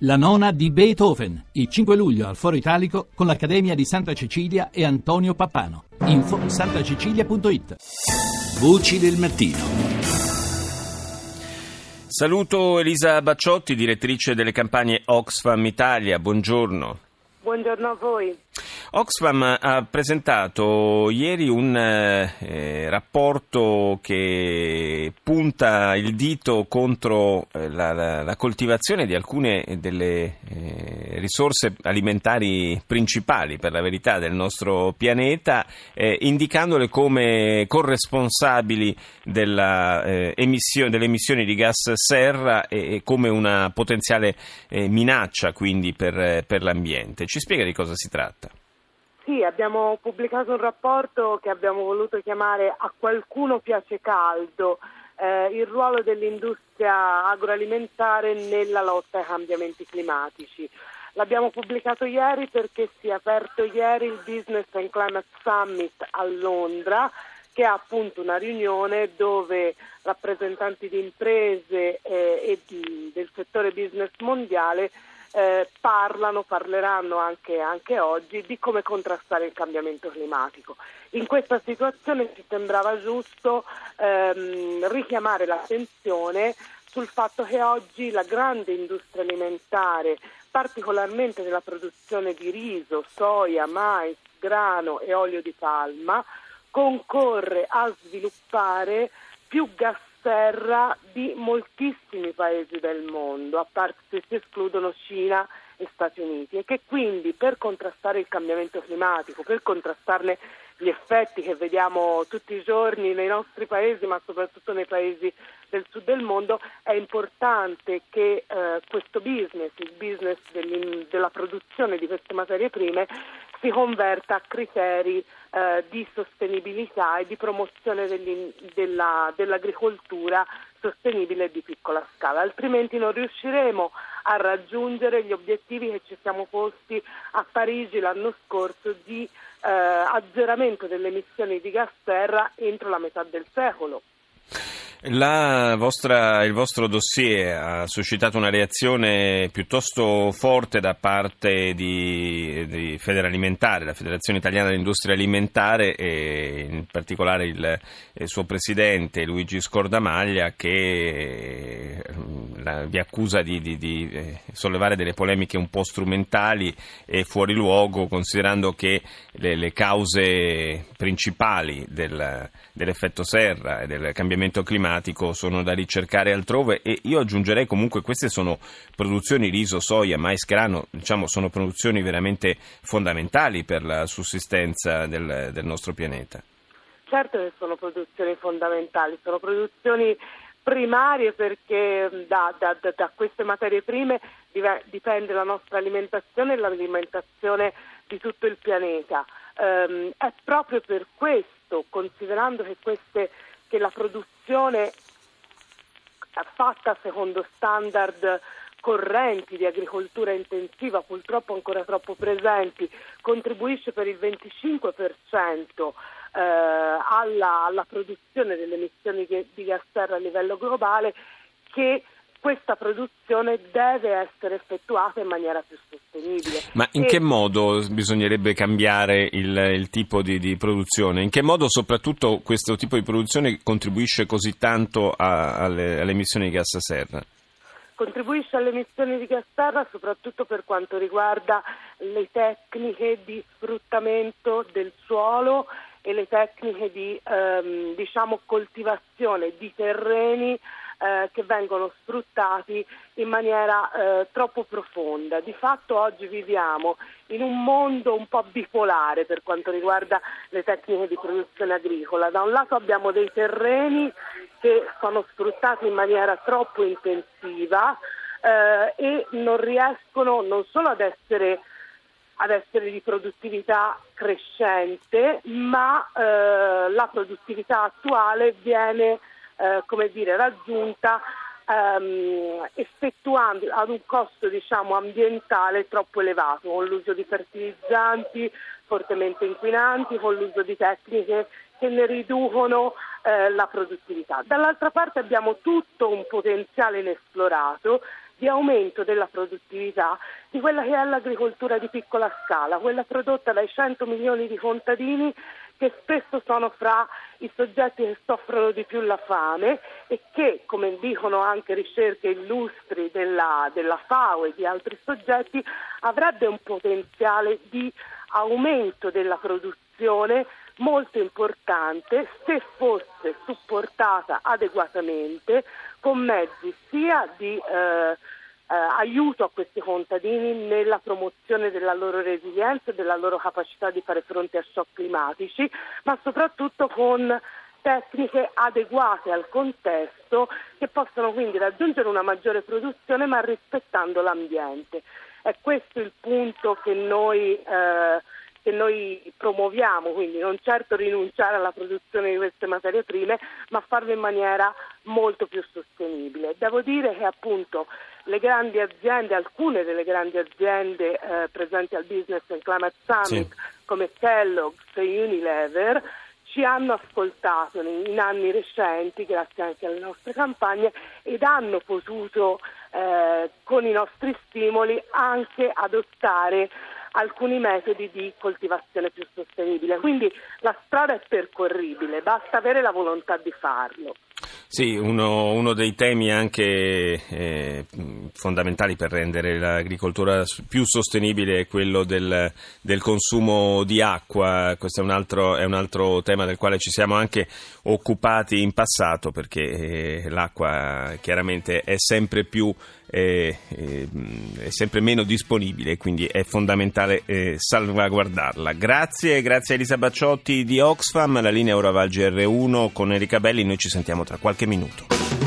La nona di Beethoven, il 5 luglio al Foro Italico con l'Accademia di Santa Cecilia e Antonio Pappano. Info santacecilia.it. Voci del mattino. Saluto Elisa Bacciotti, direttrice delle campagne Oxfam Italia. Buongiorno. Buongiorno a voi. Oxfam ha presentato ieri un eh, rapporto che punta il dito contro eh, la, la, la, coltivazione di alcune delle eh, risorse alimentari principali, per la verità, del nostro pianeta, eh, indicandole come corresponsabili della, eh, emissione, delle emissioni di gas serra e, e come una potenziale eh, minaccia quindi per, per l'ambiente. Ci spiega di cosa si tratta? Sì, abbiamo pubblicato un rapporto che abbiamo voluto chiamare A qualcuno piace caldo, eh, il ruolo dell'industria agroalimentare nella lotta ai cambiamenti climatici. L'abbiamo pubblicato ieri perché si è aperto ieri il Business and Climate Summit a Londra, che è appunto una riunione dove rappresentanti di imprese eh, e di, del settore business mondiale eh, parlano, parleranno anche, anche, oggi di come contrastare il cambiamento climatico. In questa situazione ci sembrava giusto ehm, richiamare l'attenzione sul fatto che oggi la grande industria alimentare, particolarmente nella produzione di riso, soia, mais, grano e olio di palma, concorre a sviluppare più gas terra di moltissimi paesi del mondo, a parte se si escludono Cina e Stati Uniti, e che quindi per contrastare il cambiamento climatico, per contrastarne gli effetti che vediamo tutti i giorni nei nostri paesi, ma soprattutto nei paesi del sud del mondo, è importante che eh, questo business, il business della produzione di queste materie prime, si converta a criteri eh, di sostenibilità e di promozione della, dell'agricoltura sostenibile di piccola scala, altrimenti non riusciremo a raggiungere gli obiettivi che ci siamo posti a Parigi l'anno scorso di eh, azzeramento delle emissioni di gas serra entro la metà del secolo. Vostra, il vostro dossier ha suscitato una reazione piuttosto forte da parte di, di Federalimentare, la Federazione Italiana dell'Industria Alimentare e in particolare il, il suo presidente Luigi Scordamaglia che la, vi accusa di, di, di, eh, sollevare delle polemiche un po' strumentali e fuori luogo considerando che le, le cause principali del, dell'effetto serra e del cambiamento climatico climatico sono da ricercare altrove e io aggiungerei comunque queste sono produzioni riso, soia, mais, grano, diciamo sono produzioni veramente fondamentali per la sussistenza del, del nostro pianeta. Certo che sono produzioni fondamentali, sono produzioni primarie perché da, da, da, queste materie prime dipende la nostra alimentazione e l'alimentazione di tutto il pianeta. Um, è proprio per questo, considerando che queste che la produzione fatta secondo standard correnti di agricoltura intensiva, purtroppo ancora troppo presenti, contribuisce per il 25% eh, alla, alla, produzione delle emissioni di gas serra a livello globale che questa produzione deve essere effettuata in maniera più sostenibile. Ma in e... che modo bisognerebbe cambiare il, il tipo di, di, produzione? In che modo soprattutto questo tipo di produzione contribuisce così tanto a, alle, alle emissioni di gas serra? contribuisce alle emissioni di gas serra soprattutto per quanto riguarda le tecniche di sfruttamento del suolo e le tecniche di ehm, diciamo, coltivazione di terreni eh, che vengono sfruttati in maniera eh, troppo profonda. Di fatto oggi viviamo in un mondo un po' bipolare per quanto riguarda le tecniche di produzione agricola. Da un lato abbiamo dei terreni che sono sfruttati in maniera troppo intensiva eh, e non riescono non solo ad essere ad essere di produttività crescente, ma eh, la produttività attuale viene eh, come dire, raggiunta ehm, effettuando ad un costo diciamo, ambientale troppo elevato, con l'uso di fertilizzanti fortemente inquinanti, con l'uso di tecniche che ne riducono eh, la produttività. Dall'altra parte abbiamo tutto un potenziale inesplorato di aumento della produttività di quella che è l'agricoltura di piccola scala, quella prodotta dai 100 milioni di contadini che spesso sono fra i soggetti che soffrono di più la fame e che, come dicono anche ricerche illustri della, della FAO e di altri soggetti, avrebbe un potenziale di aumento della produzione molto importante se fosse supportata adeguatamente con mezzi sia di eh, eh, aiuto a questi contadini nella promozione della loro resilienza e della loro capacità di fare fronte a shock climatici, ma soprattutto con tecniche adeguate al contesto che possono quindi raggiungere una maggiore produzione ma rispettando l'ambiente. È questo il punto che noi eh, che noi promuoviamo, quindi non certo rinunciare alla produzione di queste materie prime, ma farlo in maniera molto più sostenibile. Devo dire che appunto le grandi aziende, alcune delle grandi aziende eh, presenti al Business and Climate Summit, sì. come Kellogg's e Unilever, ci hanno ascoltato in anni recenti, grazie anche alle nostre campagne, ed hanno potuto, eh, con i nostri stimoli, anche adottare alcuni metodi di coltivazione più sostenibile. Quindi la strada è percorribile, basta avere la volontà di farlo. Sì, uno, uno, dei temi anche eh, fondamentali per rendere l'agricoltura più sostenibile è quello del, del consumo di acqua. Questo è un, altro, è un, altro, tema del quale ci siamo anche occupati in passato perché eh, l'acqua chiaramente è sempre più è, è, sempre meno disponibile, quindi è fondamentale eh, salvaguardarla. Grazie, grazie a Elisa Bacciotti di Oxfam, la linea Euroval GR1 con Erika Belli, noi ci sentiamo tra qualche minuto.